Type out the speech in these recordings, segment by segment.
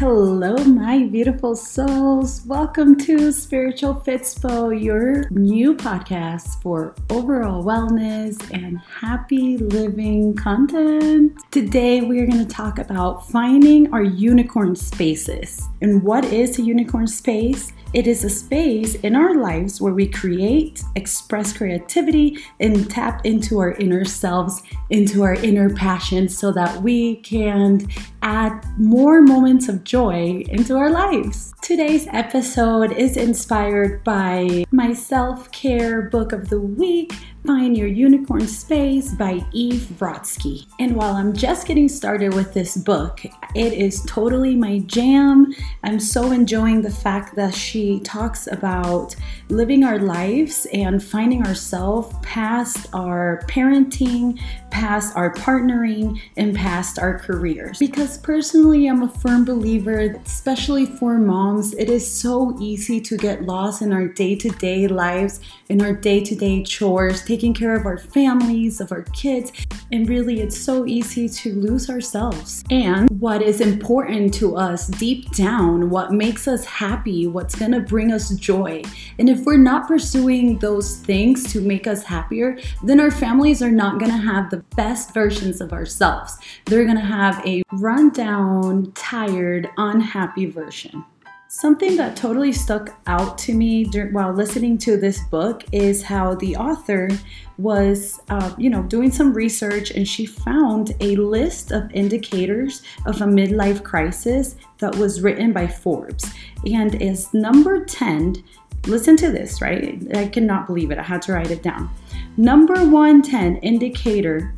Hello, my beautiful souls. Welcome to Spiritual Fitspo, your new podcast for overall wellness and happy living content. Today, we are going to talk about finding our unicorn spaces. And what is a unicorn space? It is a space in our lives where we create, express creativity, and tap into our inner selves, into our inner passions, so that we can add more moments of joy into our lives. Today's episode is inspired by my self care book of the week Find Your Unicorn Space by Eve Rodsky. And while I'm just getting started with this book, it is totally my jam. I'm so enjoying the fact that she talks about living our lives and finding ourselves past our parenting, past our partnering, and past our careers. Because personally, I'm a firm believer, especially for moms, it is so easy to get lost in our day to day lives, in our day to day chores taking care of our families, of our kids, and really it's so easy to lose ourselves. And what is important to us deep down, what makes us happy, what's gonna bring us joy. And if we're not pursuing those things to make us happier, then our families are not gonna have the best versions of ourselves. They're gonna have a rundown, tired, unhappy version. Something that totally stuck out to me during, while listening to this book is how the author was, uh, you know, doing some research and she found a list of indicators of a midlife crisis that was written by Forbes. And as number 10, listen to this, right? I cannot believe it. I had to write it down. Number 110 indicator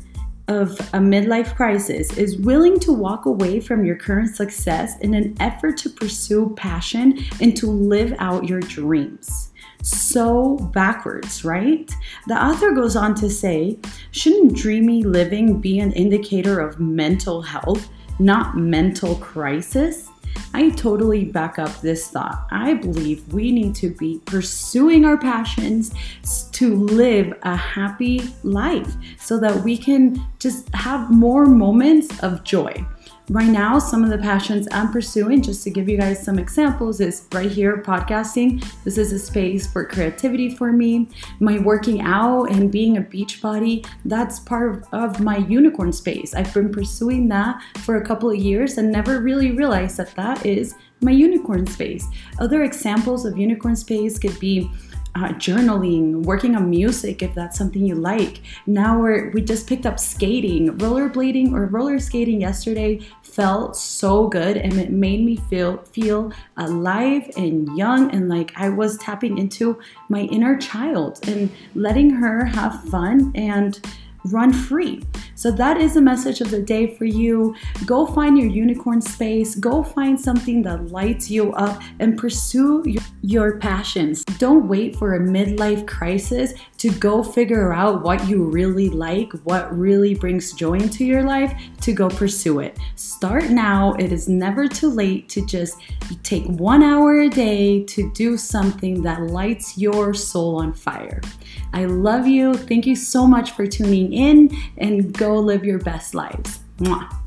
of a midlife crisis is willing to walk away from your current success in an effort to pursue passion and to live out your dreams. So backwards, right? The author goes on to say, shouldn't dreamy living be an indicator of mental health, not mental crisis? I totally back up this thought. I believe we need to be pursuing our passions to live a happy life so that we can just have more moments of joy. Right now, some of the passions I'm pursuing, just to give you guys some examples, is right here podcasting. This is a space for creativity for me. My working out and being a beach body, that's part of, my unicorn space. I've been pursuing that for a couple of years and never really realized that that is my unicorn space. Other examples of unicorn space could be uh, journaling, working on music if that's something you like. Now we're we just picked up skating, rollerblading or roller skating yesterday felt so good and it made me feel feel alive and young and like I was tapping into my inner child and letting her have fun and run free. So that is the message of the day for you. Go find your unicorn space, go find something that lights you up and pursue your, your passions. Don't wait for a midlife crisis to go figure out what you really like, what really brings joy into your life to go pursue it. Start now. It is never too late to just take 1 hour a day to do something that lights your soul on fire. I love you. Thank you so much for tuning in and go live your best lives. Mwah.